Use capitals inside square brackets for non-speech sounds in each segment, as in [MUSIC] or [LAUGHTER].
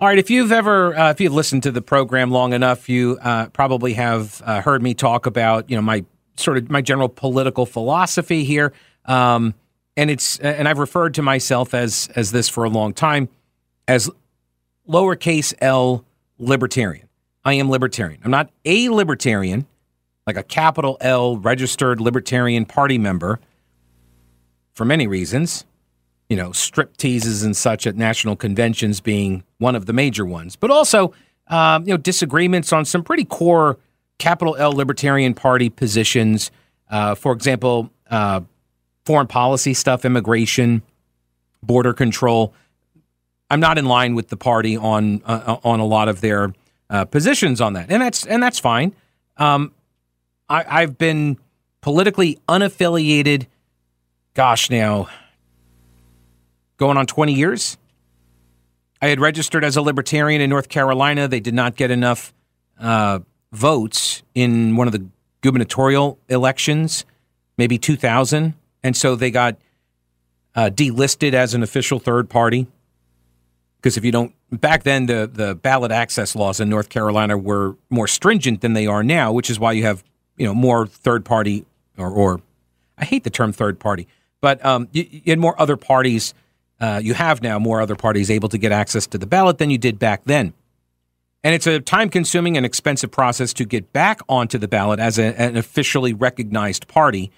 All right, if you've ever, uh, if you've listened to the program long enough, you uh, probably have uh, heard me talk about, you know, my sort of my general political philosophy here, um, and it's and I've referred to myself as as this for a long time, as lowercase l libertarian. I am libertarian. I'm not a libertarian, like a capital L registered Libertarian Party member, for many reasons you know, strip teases and such at national conventions being one of the major ones, but also, um, you know, disagreements on some pretty core capital L Libertarian Party positions. Uh, for example, uh, foreign policy stuff, immigration, border control. I'm not in line with the party on uh, on a lot of their uh, positions on that, and that's and that's fine. Um, I, I've been politically unaffiliated. Gosh, now going on 20 years. I had registered as a libertarian in North Carolina. They did not get enough uh, votes in one of the gubernatorial elections, maybe 2000. And so they got uh, delisted as an official third party. Because if you don't, back then, the, the ballot access laws in North Carolina were more stringent than they are now, which is why you have, you know, more third party or, or I hate the term third party, but um, you, you had more other parties uh, you have now more other parties able to get access to the ballot than you did back then. And it's a time consuming and expensive process to get back onto the ballot as a, an officially recognized party.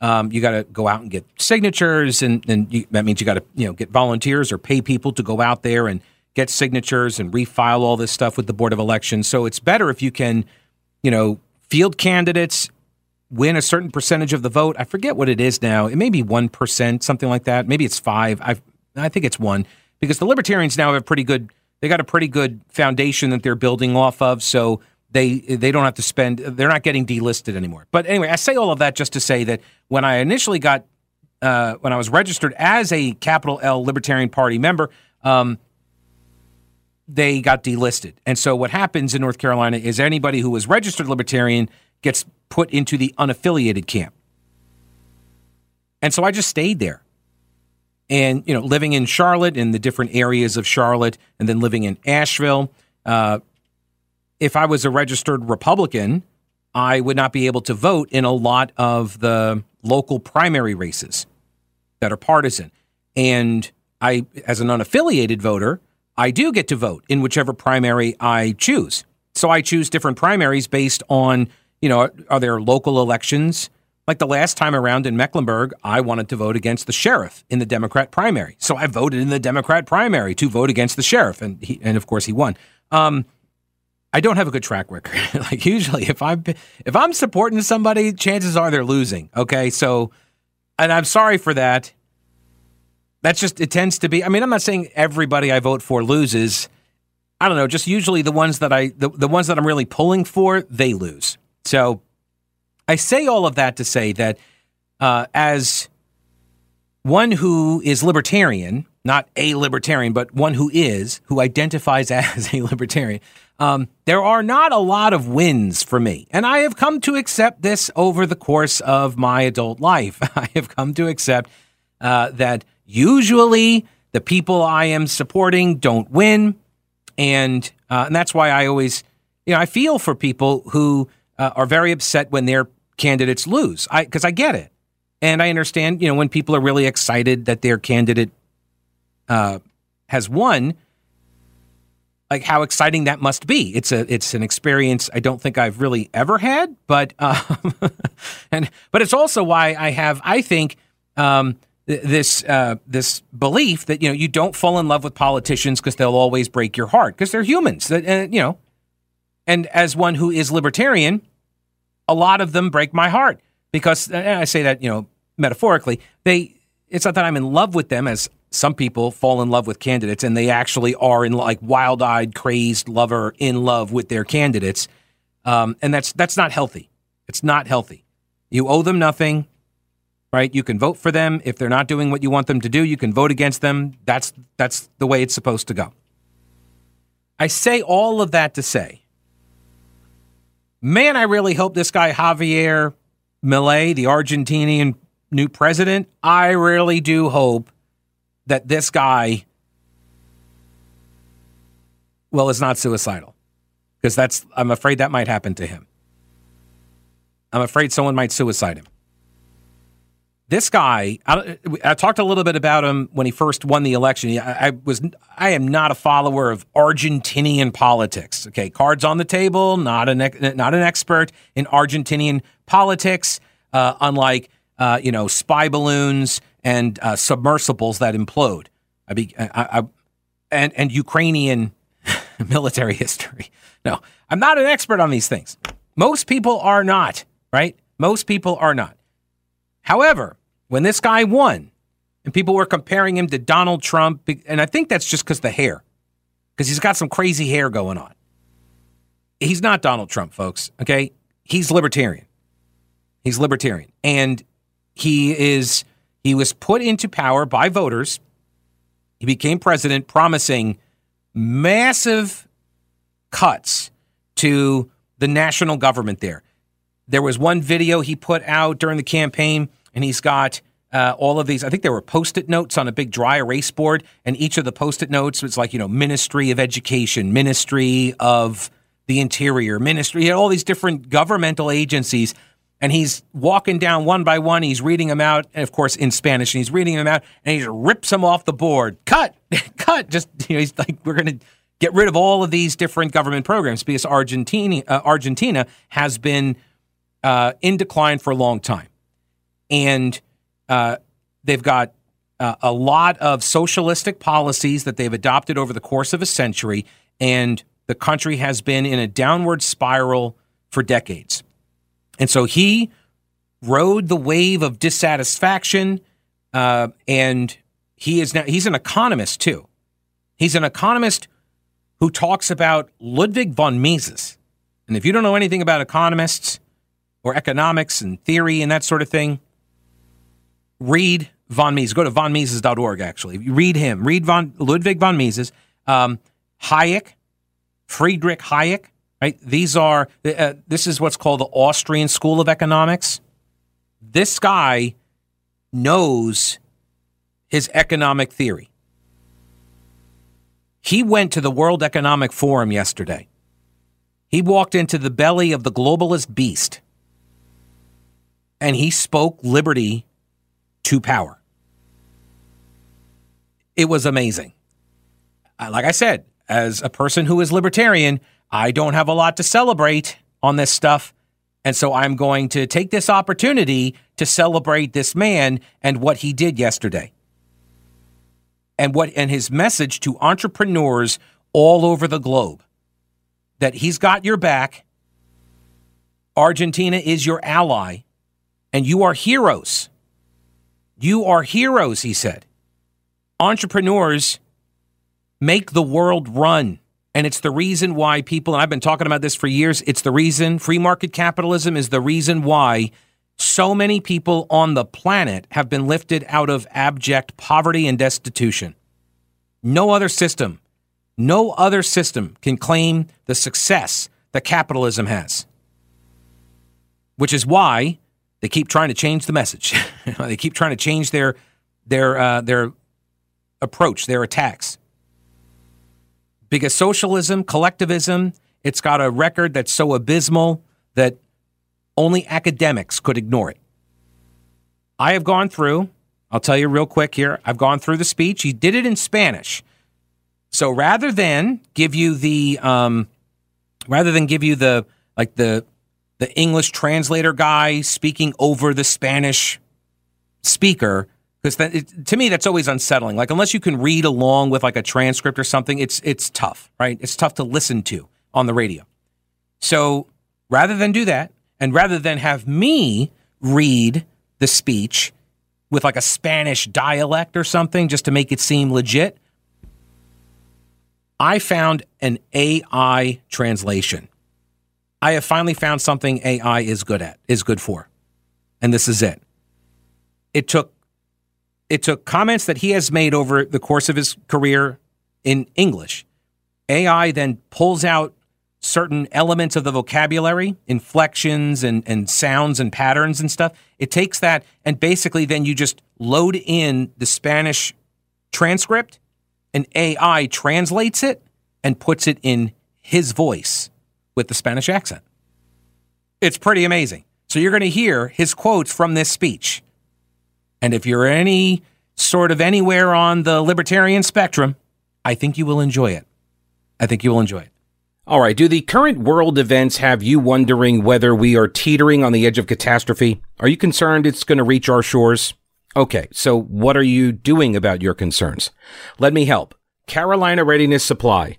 Um, you got to go out and get signatures, and, and you, that means you got to you know get volunteers or pay people to go out there and get signatures and refile all this stuff with the Board of Elections. So it's better if you can, you know, field candidates, win a certain percentage of the vote. I forget what it is now. It may be one percent, something like that. Maybe it's five. I've I think it's one because the libertarians now have a pretty good they got a pretty good foundation that they're building off of so they they don't have to spend they're not getting delisted anymore. But anyway, I say all of that just to say that when I initially got uh, when I was registered as a capital L Libertarian Party member, um, they got delisted. And so what happens in North Carolina is anybody who was registered Libertarian gets put into the unaffiliated camp. And so I just stayed there and you know living in charlotte in the different areas of charlotte and then living in asheville uh, if i was a registered republican i would not be able to vote in a lot of the local primary races that are partisan. And i as an unaffiliated voter i do get to vote in whichever primary i choose. So i choose different primaries based on you know are there local elections like the last time around in Mecklenburg, I wanted to vote against the sheriff in the Democrat primary. So I voted in the Democrat primary to vote against the sheriff. And, he, and of course, he won. Um, I don't have a good track record. [LAUGHS] like usually, if I'm if I'm supporting somebody, chances are they're losing. Okay, so, and I'm sorry for that. That's just it tends to be. I mean, I'm not saying everybody I vote for loses. I don't know. Just usually the ones that I the, the ones that I'm really pulling for, they lose. So I say all of that to say that uh, as one who is libertarian, not a libertarian, but one who is, who identifies [LAUGHS] as a libertarian, um, there are not a lot of wins for me. And I have come to accept this over the course of my adult life. [LAUGHS] I have come to accept uh, that usually the people I am supporting don't win. And, uh, and that's why I always, you know, I feel for people who uh, are very upset when their candidates lose. I because I get it, and I understand. You know, when people are really excited that their candidate uh, has won, like how exciting that must be. It's a it's an experience I don't think I've really ever had, but uh, [LAUGHS] and but it's also why I have I think. Um, this uh, this belief that you know you don't fall in love with politicians because they'll always break your heart because they're humans that uh, you know and as one who is libertarian a lot of them break my heart because and I say that, you know, metaphorically, they it's not that I'm in love with them as some people fall in love with candidates and they actually are in like wild-eyed, crazed lover in love with their candidates, um, and that's that's not healthy. It's not healthy. You owe them nothing, right? You can vote for them if they're not doing what you want them to do. You can vote against them. That's that's the way it's supposed to go. I say all of that to say, man, I really hope this guy Javier Milei, the Argentinian new president, I really do hope that this guy, well, is not suicidal. Because that's, I'm afraid that might happen to him. I'm afraid someone might suicide him. This guy, I, I talked a little bit about him when he first won the election. I, I was, I am not a follower of Argentinian politics. Okay, cards on the table. Not an, not an expert in Argentinian politics. Uh, unlike uh, you know, spy balloons and uh, submersibles that implode. I be, I, I, and and Ukrainian [LAUGHS] military history. No, I'm not an expert on these things. Most people are not, right? Most people are not. However, when this guy won, and people were comparing him to Donald Trump, and I think that's just because the hair, because he's got some crazy hair going on. He's not Donald Trump, folks. Okay, he's libertarian. He's libertarian, and he is he was put into power by voters. He became president promising massive cuts to the national government there. There was one video he put out during the campaign, and he's got uh, all of these. I think there were post it notes on a big dry erase board, and each of the post it notes was like, you know, Ministry of Education, Ministry of the Interior, Ministry, all these different governmental agencies and he's walking down one by one. He's reading them out, and of course in Spanish. And he's reading them out, and he just rips them off the board. Cut, [LAUGHS] cut. Just you know, he's like, we're going to get rid of all of these different government programs because Argentina, uh, Argentina has been uh, in decline for a long time, and uh, they've got uh, a lot of socialistic policies that they've adopted over the course of a century, and the country has been in a downward spiral for decades. And so he rode the wave of dissatisfaction, uh, and he is now he's an economist too. He's an economist who talks about Ludwig von Mises. And if you don't know anything about economists or economics and theory and that sort of thing, read von Mises. Go to vonmises.org, actually. Read him. Read von Ludwig von Mises. Um, Hayek, Friedrich Hayek, Right? These are uh, this is what's called the Austrian School of Economics. This guy knows his economic theory. He went to the World Economic Forum yesterday. He walked into the belly of the globalist beast and he spoke liberty to power. It was amazing. Uh, like I said, as a person who is libertarian, I don't have a lot to celebrate on this stuff. And so I'm going to take this opportunity to celebrate this man and what he did yesterday. And what and his message to entrepreneurs all over the globe that he's got your back. Argentina is your ally and you are heroes. You are heroes, he said. Entrepreneurs make the world run. And it's the reason why people, and I've been talking about this for years, it's the reason free market capitalism is the reason why so many people on the planet have been lifted out of abject poverty and destitution. No other system, no other system can claim the success that capitalism has. Which is why they keep trying to change the message. [LAUGHS] they keep trying to change their their uh, their approach, their attacks because socialism, collectivism, it's got a record that's so abysmal that only academics could ignore it. I have gone through, I'll tell you real quick here, I've gone through the speech. He did it in Spanish. So rather than give you the um, rather than give you the like the the English translator guy speaking over the Spanish speaker, because to me that's always unsettling. Like unless you can read along with like a transcript or something, it's it's tough, right? It's tough to listen to on the radio. So rather than do that, and rather than have me read the speech, with like a Spanish dialect or something just to make it seem legit. I found an AI translation. I have finally found something AI is good at, is good for. And this is it. It took it took comments that he has made over the course of his career in English. AI then pulls out certain elements of the vocabulary, inflections and, and sounds and patterns and stuff. It takes that and basically then you just load in the Spanish transcript and AI translates it and puts it in his voice with the Spanish accent. It's pretty amazing. So you're going to hear his quotes from this speech. And if you're any sort of anywhere on the libertarian spectrum, I think you will enjoy it. I think you will enjoy it. All right. Do the current world events have you wondering whether we are teetering on the edge of catastrophe? Are you concerned it's going to reach our shores? Okay. So what are you doing about your concerns? Let me help. Carolina Readiness Supply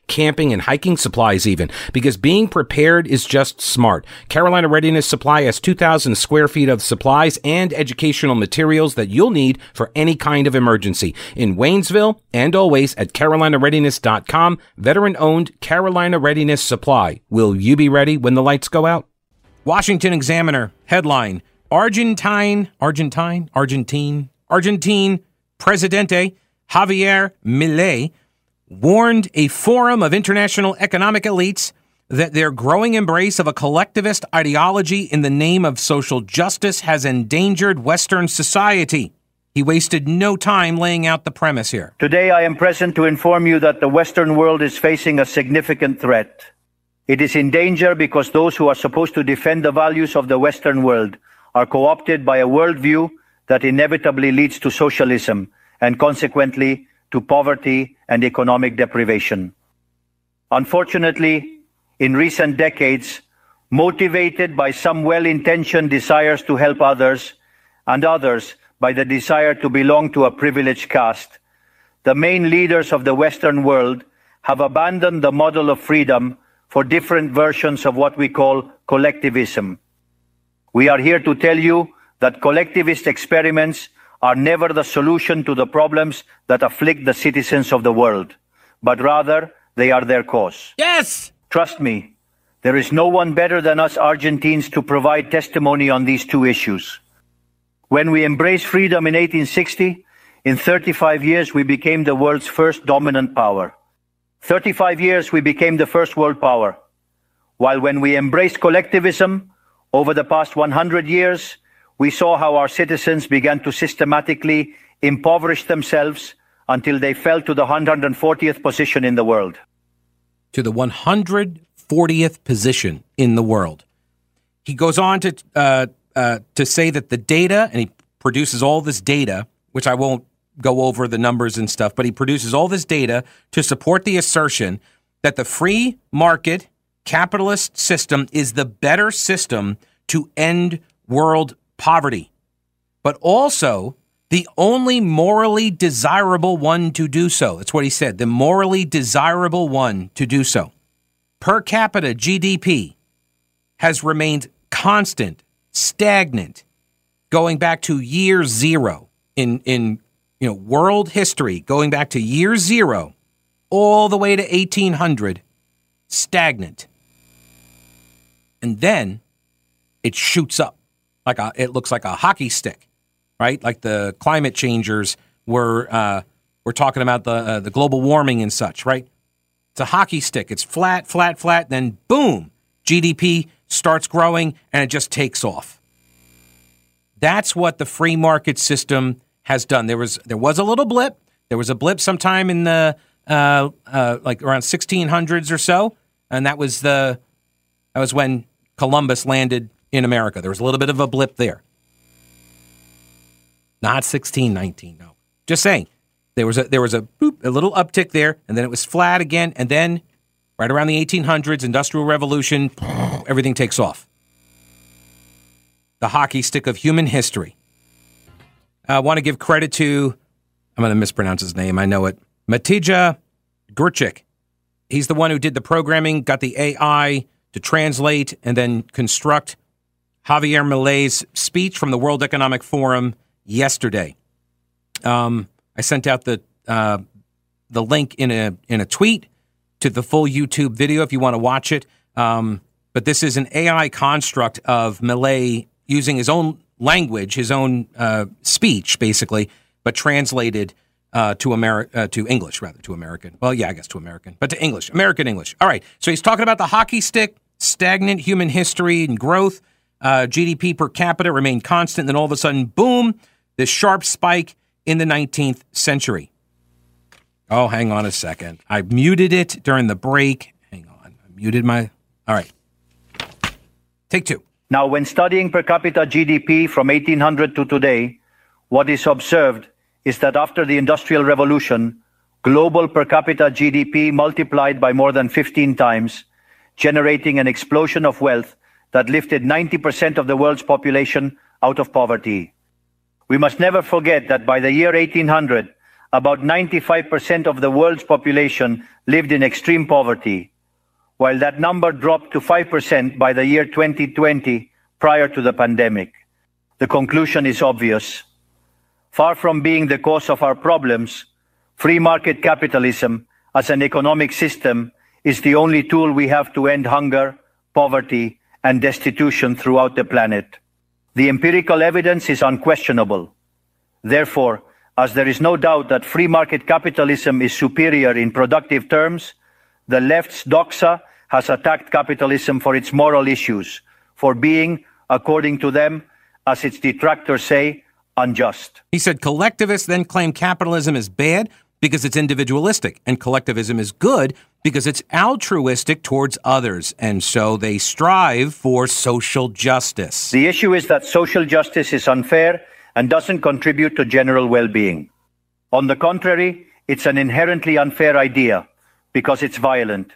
camping and hiking supplies even, because being prepared is just smart. Carolina Readiness Supply has 2,000 square feet of supplies and educational materials that you'll need for any kind of emergency. In Waynesville and always at carolinareadiness.com, veteran owned Carolina Readiness Supply. Will you be ready when the lights go out? Washington Examiner headline Argentine, Argentine, Argentine, Argentine Presidente Javier Milei warned a forum of international economic elites that their growing embrace of a collectivist ideology in the name of social justice has endangered Western society. He wasted no time laying out the premise here. Today, I am present to inform you that the Western world is facing a significant threat. It is in danger because those who are supposed to defend the values of the Western world are co opted by a worldview that inevitably leads to socialism and consequently to poverty and economic deprivation. Unfortunately, in recent decades, motivated by some well-intentioned desires to help others and others by the desire to belong to a privileged caste, the main leaders of the Western world have abandoned the model of freedom for different versions of what we call collectivism. We are here to tell you that collectivist experiments are never the solution to the problems that afflict the citizens of the world, but rather they are their cause. Yes! Trust me, there is no one better than us Argentines to provide testimony on these two issues. When we embraced freedom in 1860, in 35 years we became the world's first dominant power. 35 years we became the first world power. While when we embraced collectivism, over the past 100 years, we saw how our citizens began to systematically impoverish themselves until they fell to the 140th position in the world. To the 140th position in the world. He goes on to uh, uh, to say that the data, and he produces all this data, which I won't go over the numbers and stuff, but he produces all this data to support the assertion that the free market capitalist system is the better system to end world poverty, but also the only morally desirable one to do so. That's what he said, the morally desirable one to do so. Per capita GDP has remained constant, stagnant, going back to year zero in, in you know, world history, going back to year zero all the way to 1800, stagnant. And then it shoots up like a it looks like a hockey stick, right? Like the climate changers were uh, we're talking about the uh, the global warming and such, right? It's a hockey stick. It's flat, flat, flat. Then boom, GDP starts growing and it just takes off. That's what the free market system has done. There was there was a little blip. There was a blip sometime in the uh, uh, like around 1600s or so, and that was the that was when Columbus landed in America. There was a little bit of a blip there. Not 1619, no. Just saying. There was a there was a boop, a little uptick there, and then it was flat again, and then right around the 1800s, Industrial Revolution, [SNIFFS] everything takes off. The hockey stick of human history. I want to give credit to I'm going to mispronounce his name. I know it. Matija Gurchik. He's the one who did the programming, got the AI to translate and then construct Javier Milei's speech from the World Economic Forum yesterday. Um, I sent out the uh, the link in a in a tweet to the full YouTube video if you want to watch it. Um, but this is an AI construct of Milei using his own language, his own uh, speech, basically, but translated uh, to Ameri- uh, to English rather to American. Well, yeah, I guess to American, but to English, American English. All right. So he's talking about the hockey stick, stagnant human history and growth. Uh, GDP per capita remained constant. Then all of a sudden, boom, this sharp spike in the 19th century. Oh, hang on a second. I muted it during the break. Hang on. I muted my. All right. Take two. Now, when studying per capita GDP from 1800 to today, what is observed is that after the Industrial Revolution, global per capita GDP multiplied by more than 15 times, generating an explosion of wealth that lifted 90% of the world's population out of poverty. We must never forget that by the year 1800, about 95% of the world's population lived in extreme poverty, while that number dropped to 5% by the year 2020 prior to the pandemic. The conclusion is obvious. Far from being the cause of our problems, free market capitalism as an economic system is the only tool we have to end hunger, poverty, and destitution throughout the planet. The empirical evidence is unquestionable. Therefore, as there is no doubt that free market capitalism is superior in productive terms, the left's doxa has attacked capitalism for its moral issues, for being, according to them, as its detractors say, unjust. He said collectivists then claim capitalism is bad because it's individualistic, and collectivism is good because it's altruistic towards others, and so they strive for social justice. The issue is that social justice is unfair and doesn't contribute to general well being. On the contrary, it's an inherently unfair idea because it's violent.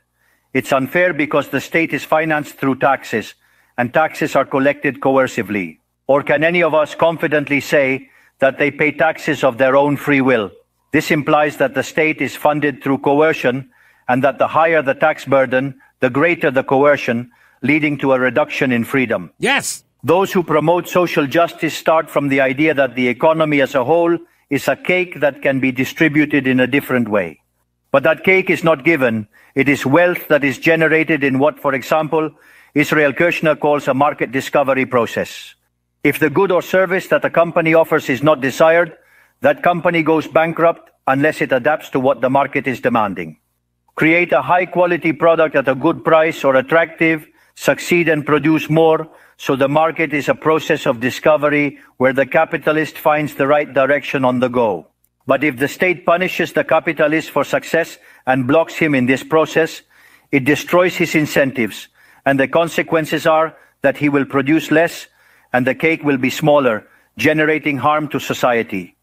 It's unfair because the state is financed through taxes, and taxes are collected coercively. Or can any of us confidently say that they pay taxes of their own free will? This implies that the state is funded through coercion and that the higher the tax burden, the greater the coercion, leading to a reduction in freedom. Yes. Those who promote social justice start from the idea that the economy as a whole is a cake that can be distributed in a different way. But that cake is not given. It is wealth that is generated in what, for example, Israel Kirzner calls a market discovery process. If the good or service that a company offers is not desired, that company goes bankrupt unless it adapts to what the market is demanding. Create a high quality product at a good price or attractive, succeed and produce more, so the market is a process of discovery where the capitalist finds the right direction on the go. But if the state punishes the capitalist for success and blocks him in this process, it destroys his incentives, and the consequences are that he will produce less and the cake will be smaller, generating harm to society.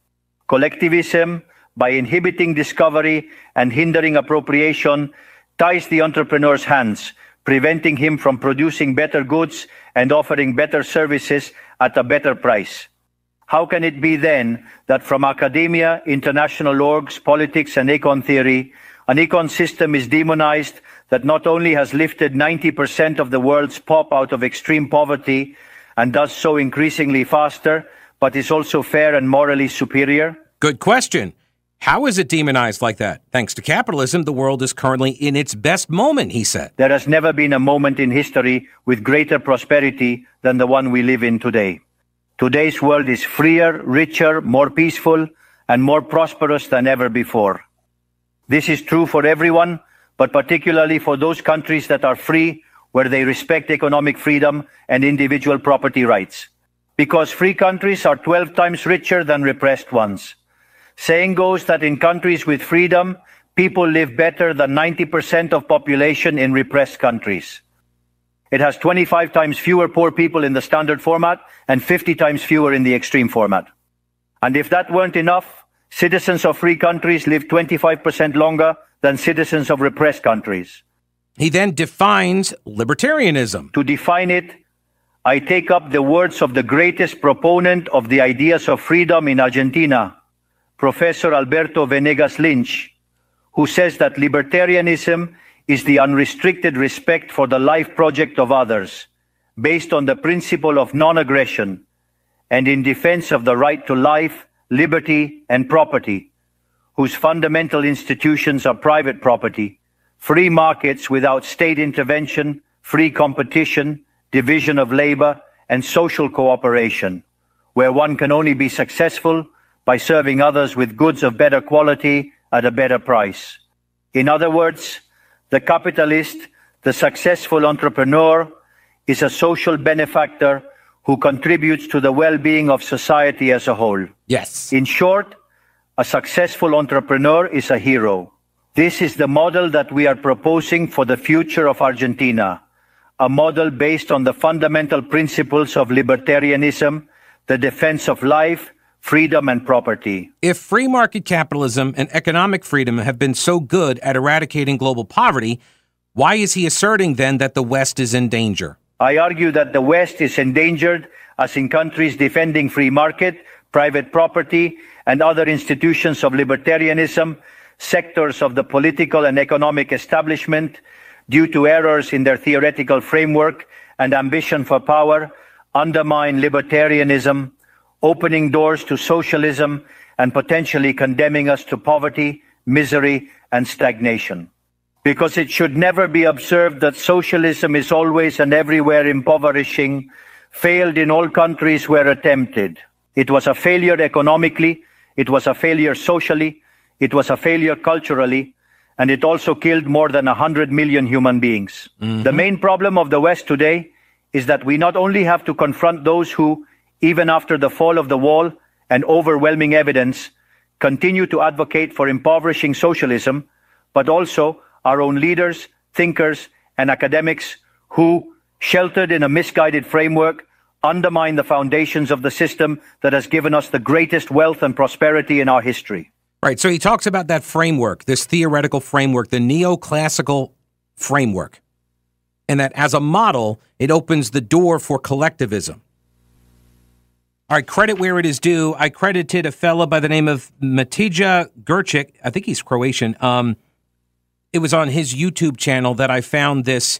Collectivism, by inhibiting discovery and hindering appropriation, ties the entrepreneur's hands, preventing him from producing better goods and offering better services at a better price. How can it be then that from academia, international orgs, politics, and econ theory, an econ system is demonized that not only has lifted 90% of the world's pop out of extreme poverty, and does so increasingly faster, but is also fair and morally superior? Good question. How is it demonized like that? Thanks to capitalism, the world is currently in its best moment, he said. There has never been a moment in history with greater prosperity than the one we live in today. Today's world is freer, richer, more peaceful, and more prosperous than ever before. This is true for everyone, but particularly for those countries that are free where they respect economic freedom and individual property rights. Because free countries are 12 times richer than repressed ones. Saying goes that in countries with freedom, people live better than 90% of population in repressed countries. It has 25 times fewer poor people in the standard format and 50 times fewer in the extreme format. And if that weren't enough, citizens of free countries live 25% longer than citizens of repressed countries. He then defines libertarianism. To define it, I take up the words of the greatest proponent of the ideas of freedom in Argentina, Professor Alberto Benegas Lynch, who says that libertarianism is the unrestricted respect for the life project of others, based on the principle of non aggression, and in defense of the right to life, liberty, and property, whose fundamental institutions are private property, free markets without state intervention, free competition, division of labor, and social cooperation, where one can only be successful by serving others with goods of better quality at a better price. In other words, the capitalist, the successful entrepreneur, is a social benefactor who contributes to the well-being of society as a whole. Yes. In short, a successful entrepreneur is a hero. This is the model that we are proposing for the future of Argentina, a model based on the fundamental principles of libertarianism, the defense of life, freedom and property. If free market capitalism and economic freedom have been so good at eradicating global poverty, why is he asserting then that the West is in danger? I argue that the West is endangered as in countries defending free market, private property, and other institutions of libertarianism, sectors of the political and economic establishment, due to errors in their theoretical framework and ambition for power, undermine libertarianism, opening doors to socialism and potentially condemning us to poverty, misery, and stagnation. Because it should never be observed that socialism is always and everywhere impoverishing, failed in all countries where attempted. It was a failure economically, it was a failure socially, it was a failure culturally, and it also killed more than 100 million human beings. Mm-hmm. The main problem of the West today is that we not only have to confront those who, even after the fall of the wall and overwhelming evidence, continue to advocate for impoverishing socialism, but also our own leaders, thinkers, and academics who, sheltered in a misguided framework, undermine the foundations of the system that has given us the greatest wealth and prosperity in our history. Right. So he talks about that framework, this theoretical framework, the neoclassical framework, and that as a model, it opens the door for collectivism. All right, credit where it is due. I credited a fellow by the name of Matija Gurchik. I think he's Croatian. Um, it was on his YouTube channel that I found this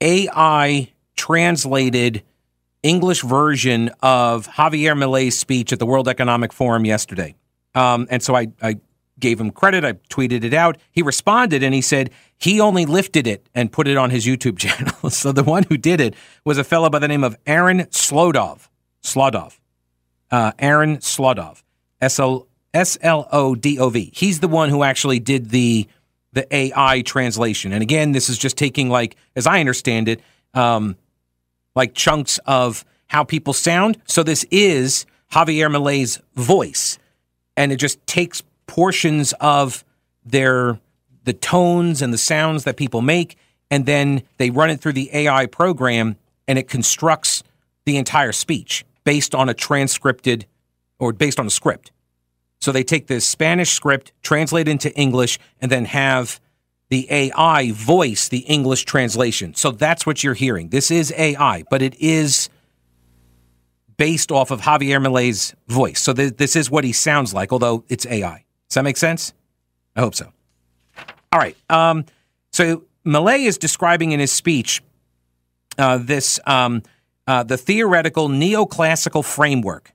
AI translated English version of Javier Milei's speech at the World Economic Forum yesterday. Um, and so I, I gave him credit. I tweeted it out. He responded and he said he only lifted it and put it on his YouTube [LAUGHS] channel. so the one who did it was a fellow by the name of Aaron Slodov. Slodov uh, Aaron Slodov, S L O D O V. He's the one who actually did the the AI translation. And again, this is just taking like, as I understand it, um, like chunks of how people sound. So this is Javier Milei's voice, and it just takes portions of their the tones and the sounds that people make, and then they run it through the AI program, and it constructs the entire speech based on a transcripted or based on a script. So they take the Spanish script, translate it into English, and then have the AI voice the English translation. So that's what you're hearing. This is AI, but it is based off of Javier Milei's voice. So th- this is what he sounds like, although it's AI. Does that make sense? I hope so. All right. Um, so Milei is describing in his speech uh, this um, uh, the theoretical neoclassical framework.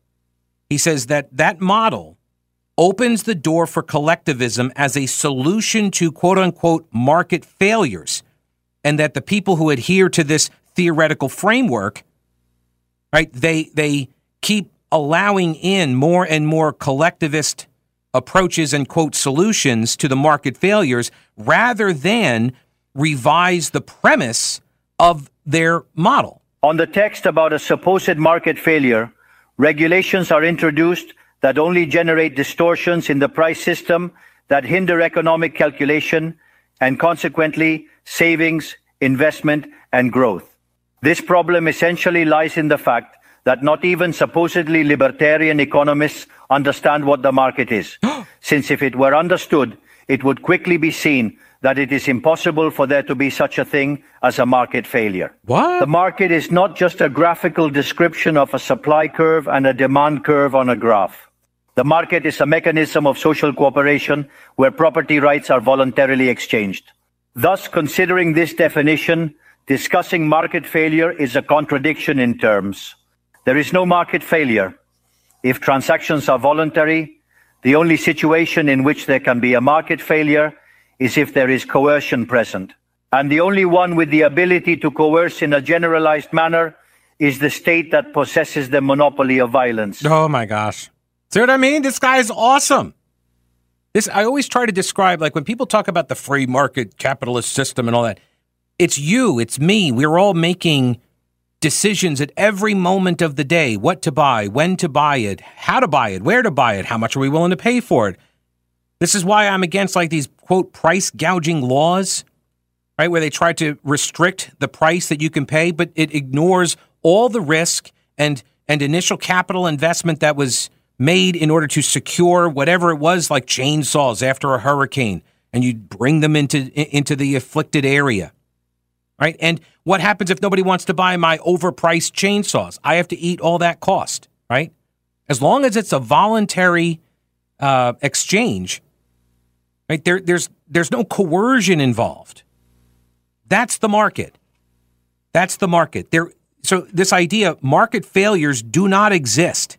He says that that model opens the door for collectivism as a solution to quote unquote market failures, and that the people who adhere to this theoretical framework, right, they they keep allowing in more and more collectivist approaches and quote solutions to the market failures rather than revise the premise of their model. On the text about a supposed market failure, regulations are introduced that only generate distortions in the price system that hinder economic calculation and consequently savings, investment, and growth. This problem essentially lies in the fact that not even supposedly libertarian economists understand what the market is, [GASPS] since if it were understood, it would quickly be seen that it is impossible for there to be such a thing as a market failure. What? The market is not just a graphical description of a supply curve and a demand curve on a graph. The market is a mechanism of social cooperation where property rights are voluntarily exchanged. Thus, considering this definition, discussing market failure is a contradiction in terms. There is no market failure. If transactions are voluntary, the only situation in which there can be a market failure is if there is coercion present. And the only one with the ability to coerce in a generalized manner is the state that possesses the monopoly of violence. Oh my gosh. See what I mean? This guy is awesome. This I always try to describe like when people talk about the free market capitalist system and all that. It's you, it's me. We're all making decisions at every moment of the day what to buy, when to buy it, how to buy it, where to buy it, how much are we willing to pay for it. This is why I'm against like these quote price gouging laws, right? Where they try to restrict the price that you can pay, but it ignores all the risk and and initial capital investment that was made in order to secure whatever it was like chainsaws after a hurricane and you bring them into into the afflicted area right? And what happens if nobody wants to buy my overpriced chainsaws? I have to eat all that cost right? As long as it's a voluntary uh, exchange right there there's there's no coercion involved. That's the market. That's the market. There so this idea market failures do not exist.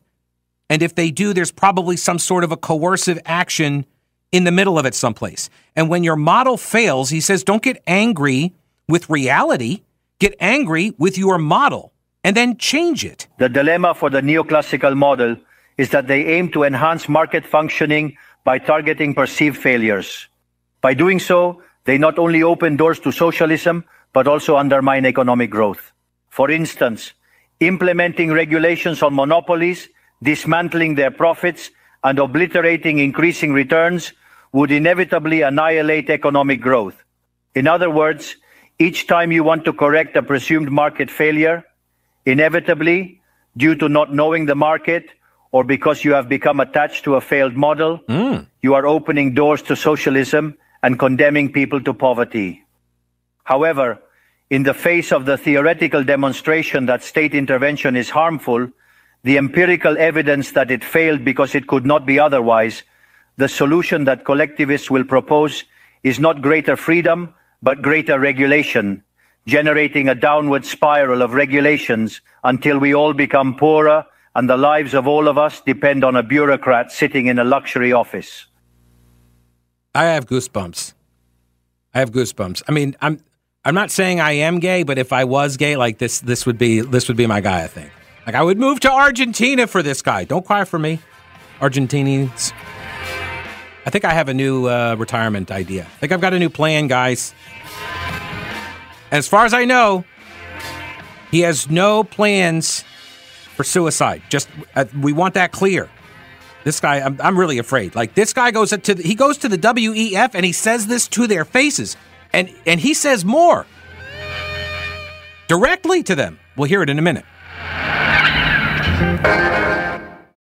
And if they do, there's probably some sort of a coercive action in the middle of it someplace. And when your model fails, he says, don't get angry with reality, get angry with your model and then change it. The dilemma for the neoclassical model is that they aim to enhance market functioning by targeting perceived failures. By doing so, they not only open doors to socialism, but also undermine economic growth. For instance, implementing regulations on monopolies dismantling their profits and obliterating increasing returns would inevitably annihilate economic growth. In other words, each time you want to correct a presumed market failure, inevitably, due to not knowing the market or because you have become attached to a failed model, mm. you are opening doors to socialism and condemning people to poverty. However, in the face of the theoretical demonstration that state intervention is harmful, the empirical evidence that it failed because it could not be otherwise, the solution that collectivists will propose is not greater freedom, but greater regulation, generating a downward spiral of regulations until we all become poorer and the lives of all of us depend on a bureaucrat sitting in a luxury office. I have goosebumps. I have goosebumps. I mean, I'm I'm not saying I am gay, but if I was gay, like this this would be this would be my guy, I think. Like I would move to Argentina for this guy. Don't cry for me, Argentinians. I think I have a new uh, retirement idea. I think I've got a new plan, guys. As far as I know, he has no plans for suicide. Just uh, we want that clear. This guy, I'm, I'm really afraid. Like this guy goes to the, he goes to the WEF and he says this to their faces, and and he says more directly to them. We'll hear it in a minute.